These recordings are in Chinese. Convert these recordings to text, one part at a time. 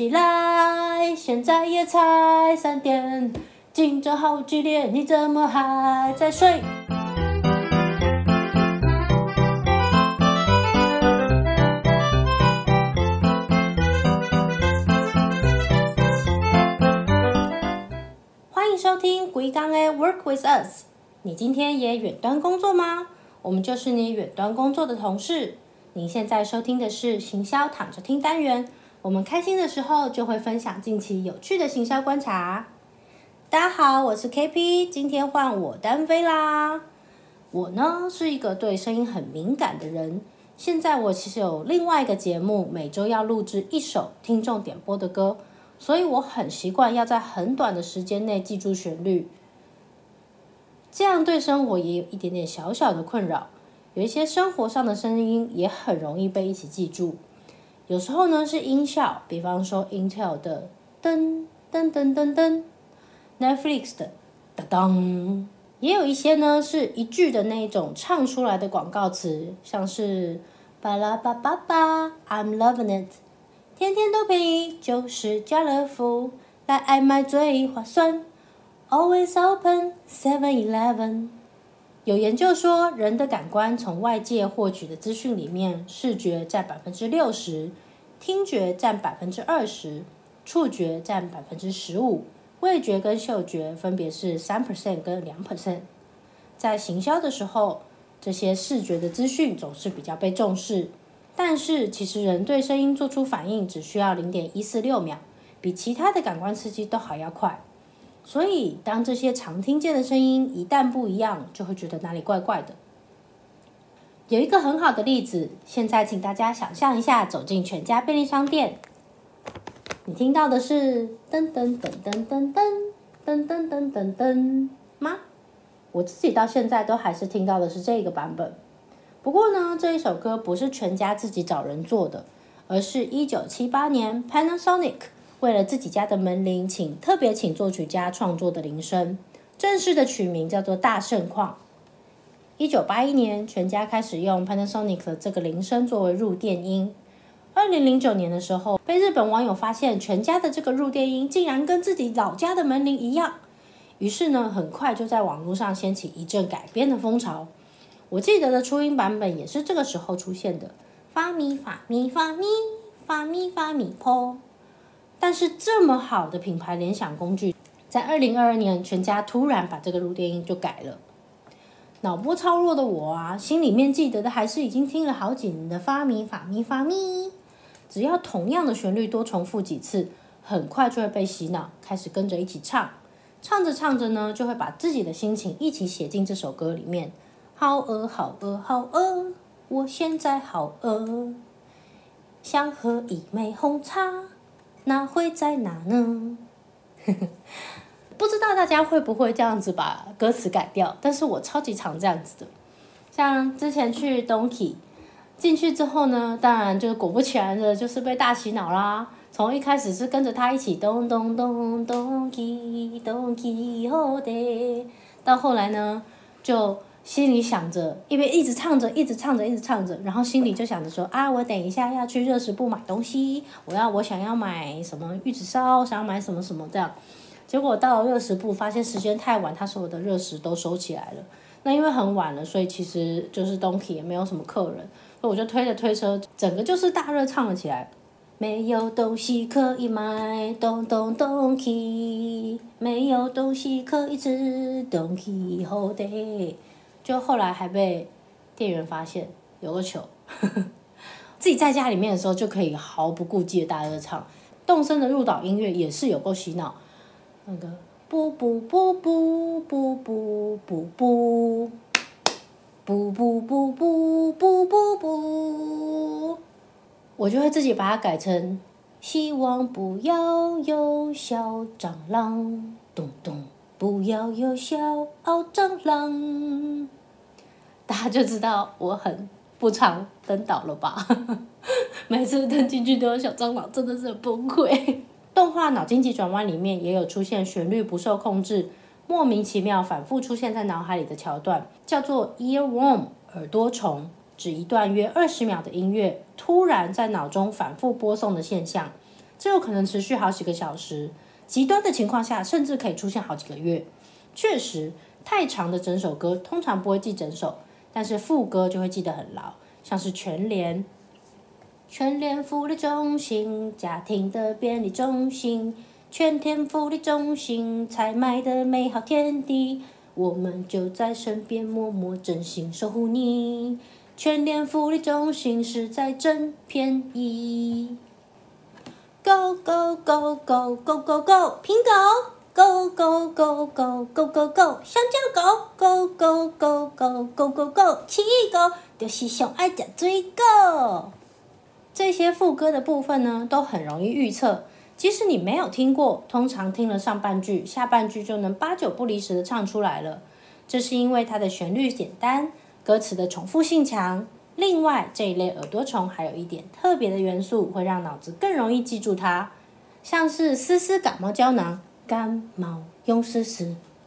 起来，现在也才三点，竞争好激烈，你怎么还在睡？欢迎收听鬼刚的 Work with Us。你今天也远端工作吗？我们就是你远端工作的同事。您现在收听的是行销躺着听单元。我们开心的时候就会分享近期有趣的行销观察。大家好，我是 KP，今天换我单飞啦。我呢是一个对声音很敏感的人。现在我其实有另外一个节目，每周要录制一首听众点播的歌，所以我很习惯要在很短的时间内记住旋律。这样对生活也有一点点小小的困扰。有一些生活上的声音也很容易被一起记住。有时候呢是音效，比方说 Intel 的噔噔噔噔噔，Netflix 的哒当，也有一些呢是一句的那种唱出来的广告词，像是巴拉巴巴巴，I'm loving it，天天都便宜就是家乐福，来爱买最划算，Always open Seven Eleven。有研究说，人的感官从外界获取的资讯里面，视觉占百分之六十，听觉占百分之二十，触觉占百分之十五，味觉跟嗅觉分别是三 percent 跟两 percent。在行销的时候，这些视觉的资讯总是比较被重视，但是其实人对声音做出反应只需要零点一四六秒，比其他的感官刺激都还要快。所以，当这些常听见的声音一旦不一样，就会觉得哪里怪怪的。有一个很好的例子，现在请大家想象一下，走进全家便利商店，你听到的是噔噔噔噔噔噔噔噔噔噔噔吗？我自己到现在都还是听到的是这个版本。不过呢，这一首歌不是全家自己找人做的，而是一九七八年 Panasonic。为了自己家的门铃，请特别请作曲家创作的铃声，正式的取名叫做大盛况。一九八一年，全家开始用 Panasonic 的这个铃声作为入电音。二零零九年的时候，被日本网友发现全家的这个入电音竟然跟自己老家的门铃一样，于是呢，很快就在网络上掀起一阵改编的风潮。我记得的初音版本也是这个时候出现的，发咪发咪发咪发咪发咪。但是这么好的品牌联想工具，在二零二二年，全家突然把这个录电音就改了。脑波超弱的我啊，心里面记得的还是已经听了好几年的发咪发咪发咪。只要同样的旋律多重复几次，很快就会被洗脑，开始跟着一起唱。唱着唱着呢，就会把自己的心情一起写进这首歌里面。好饿，好饿，好饿，我现在好饿，想喝一杯红茶。那会在哪呢？不知道大家会不会这样子把歌词改掉？但是我超级常这样子的。像之前去 Donkey 进去之后呢，当然就果不其然的，就是被大洗脑啦。从一开始是跟着他一起咚咚咚 Donkey Donkey 后的，到后来呢就。心里想着，一边一直唱着，一直唱着，一直唱着，然后心里就想着说啊，我等一下要去热食部买东西，我要我想要买什么玉子烧，想要买什么什么这样。结果到了热食部，发现时间太晚，他所有的热食都收起来了。那因为很晚了，所以其实就是东体也没有什么客人，所以我就推着推车，整个就是大热唱了起来。没有东西可以买，咚咚咚 key，没有东西可以吃，咚 key 后的。就后来还被店员发现有个球，自己在家里面的时候就可以毫不顾忌的大合唱，动身的入岛音乐也是有够洗脑，那个不不不不不不不不不不不不不不不，我就会自己把它改成希望不要有小蟑螂，咚咚。不要有小蟑螂，大家就知道我很不常登岛了吧？每次登进去都有小蟑螂，真的是很崩溃。动画脑筋急转弯里面也有出现旋律不受控制、莫名其妙反复出现在脑海里的桥段，叫做 earworm 耳朵虫，指一段约二十秒的音乐突然在脑中反复播送的现象。这有可能持续好几个小时，极端的情况下甚至可以出现好几个月。确实，太长的整首歌通常不会记整首，但是副歌就会记得很牢，像是全联。全联福利中心，家庭的便利中心，全天福利中心，采买的美好天地，我们就在身边，默默真心守护你。全联福利中心实在真便宜。Go go go go go go go，苹果！Go go go go go go go，香蕉狗！Go go go go go go go，奇异狗就是上爱食水果。这些副歌的部分呢，都很容易预测。即使你没有听过，通常听了上半句，下半句就能八九不离十的唱出来了。这是因为它的旋律简单，歌词的重复性强。另外，这一类耳朵虫还有一点特别的元素，会让脑子更容易记住它，像是丝丝感冒胶囊，感冒用丝丝，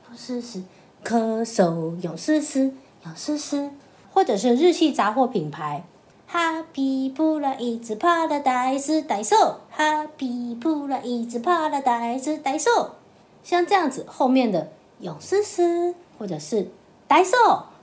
用丝丝，咳嗽用丝丝，用丝丝，或者是日系杂货品牌。Happy 一只帕拉戴斯戴手，Happy 一只帕拉戴斯戴手，像这样子后面的勇士斯，或者是戴手，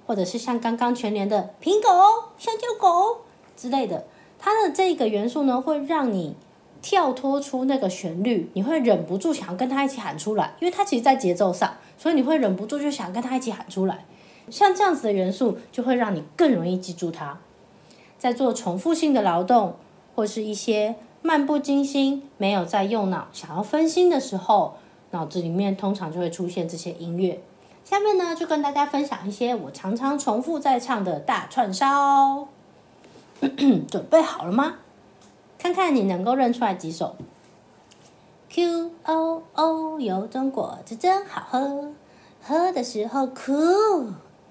或者是像刚刚全年的苹果、香蕉狗之类的，它的这个元素呢，会让你跳脱出那个旋律，你会忍不住想要跟他一起喊出来，因为他其实，在节奏上，所以你会忍不住就想跟他一起喊出来。像这样子的元素，就会让你更容易记住它。在做重复性的劳动，或是一些漫不经心、没有在用脑、想要分心的时候，脑子里面通常就会出现这些音乐。下面呢，就跟大家分享一些我常常重复在唱的大串烧。准备好了吗？看看你能够认出来几首。Q O O，有种果汁真好喝，喝的时候苦，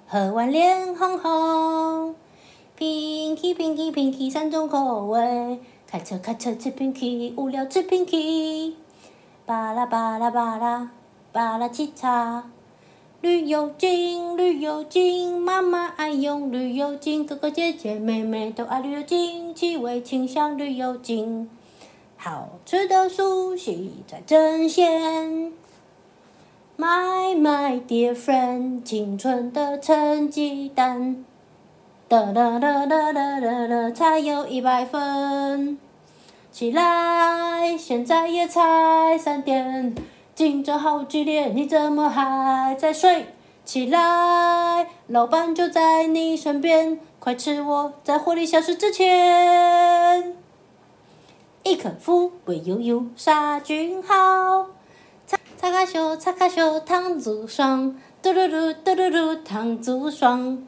喝完脸红红。Pinky Pinky Pinky 三种口味，开车开车吃 Pinky，无聊吃 Pinky。巴拉巴拉巴拉巴拉汽茶，绿油精绿油精，妈妈爱用绿油精，哥哥姐姐妹妹都爱绿油精，气味清香绿油精，好吃的苏西在争先。My my dear friend，青春的成绩单。哒哒哒哒哒哒哒，才有一百分。起来，现在也才三点，竞争好激烈，你怎么还在睡？起来，老板就在你身边，快吃我在火力消失之前。一颗富贵悠悠杀菌好，擦擦卡秀擦卡秀糖足霜，嘟噜噜嘟噜噜糖足霜。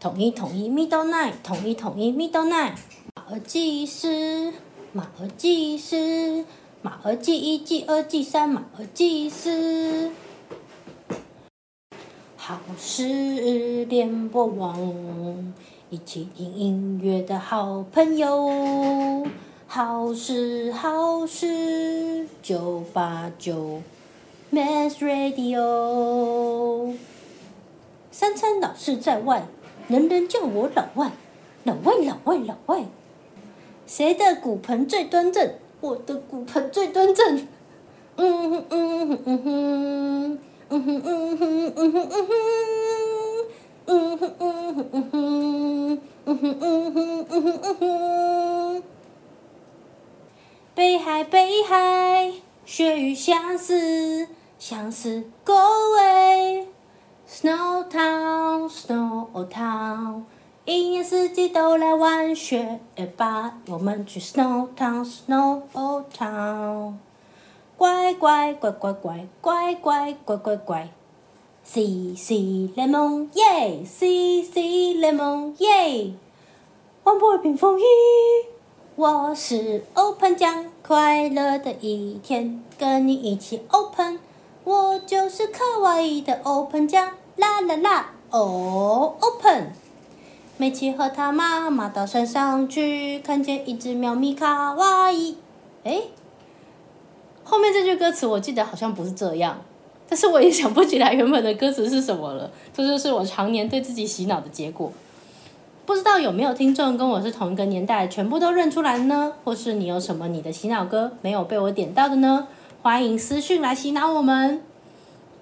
统一统一蜜豆奶，统一统一蜜豆奶。马尔济斯，马尔济斯，马儿计一计二计三，马儿计时。好事联播网，一起听音乐的好朋友。好事好事九八九，Mass Radio。三餐老是在外。人人叫我老外，老外，老外，老外。谁的骨盆最端正？我的骨盆最端正。嗯哼嗯哼嗯哼，嗯哼嗯哼嗯哼嗯哼，嗯哼嗯哼嗯哼，嗯哼嗯哼嗯哼嗯哼。北海，北海，雪与相思，相思 go away。Snow Town, Snow Town，一年四季都来玩雪吧。我们去 Snow Town, Snow Old Town，乖乖乖乖乖乖乖乖乖乖。C C Lemon，耶！C C Lemon，耶！玩破冰风衣，我是 Open 酱，快乐的一天，跟你一起 Open。我就是可哇伊的 Open 酱，啦啦啦，哦，Open。美琪和他妈妈到山上去，看见一只喵咪卡哇伊。哎，后面这句歌词我记得好像不是这样，但是我也想不起来原本的歌词是什么了。这就是我常年对自己洗脑的结果。不知道有没有听众跟我是同一个年代，全部都认出来呢？或是你有什么你的洗脑歌没有被我点到的呢？欢迎私讯来洗脑我们。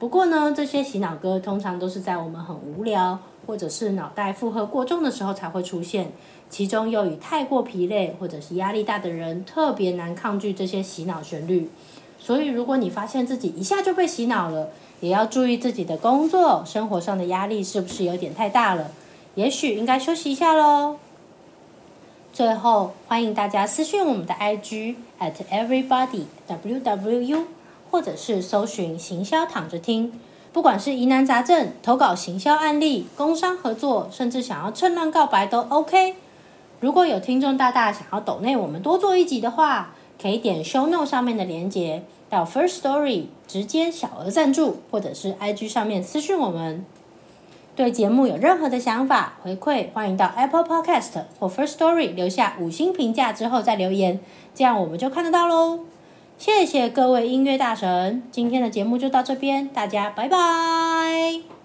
不过呢，这些洗脑歌通常都是在我们很无聊，或者是脑袋负荷过重的时候才会出现。其中又与太过疲累或者是压力大的人特别难抗拒这些洗脑旋律。所以，如果你发现自己一下就被洗脑了，也要注意自己的工作、生活上的压力是不是有点太大了。也许应该休息一下喽。最后，欢迎大家私讯我们的 IG at everybody w w u，或者是搜寻行销躺着听。不管是疑难杂症、投稿行销案例、工商合作，甚至想要趁乱告白都 OK。如果有听众大大想要抖内我们多做一集的话，可以点 Show Note 上面的链接到 First Story 直接小额赞助，或者是 IG 上面私讯我们。对节目有任何的想法回馈，欢迎到 Apple Podcast 或 First Story 留下五星评价之后再留言，这样我们就看得到喽。谢谢各位音乐大神，今天的节目就到这边，大家拜拜。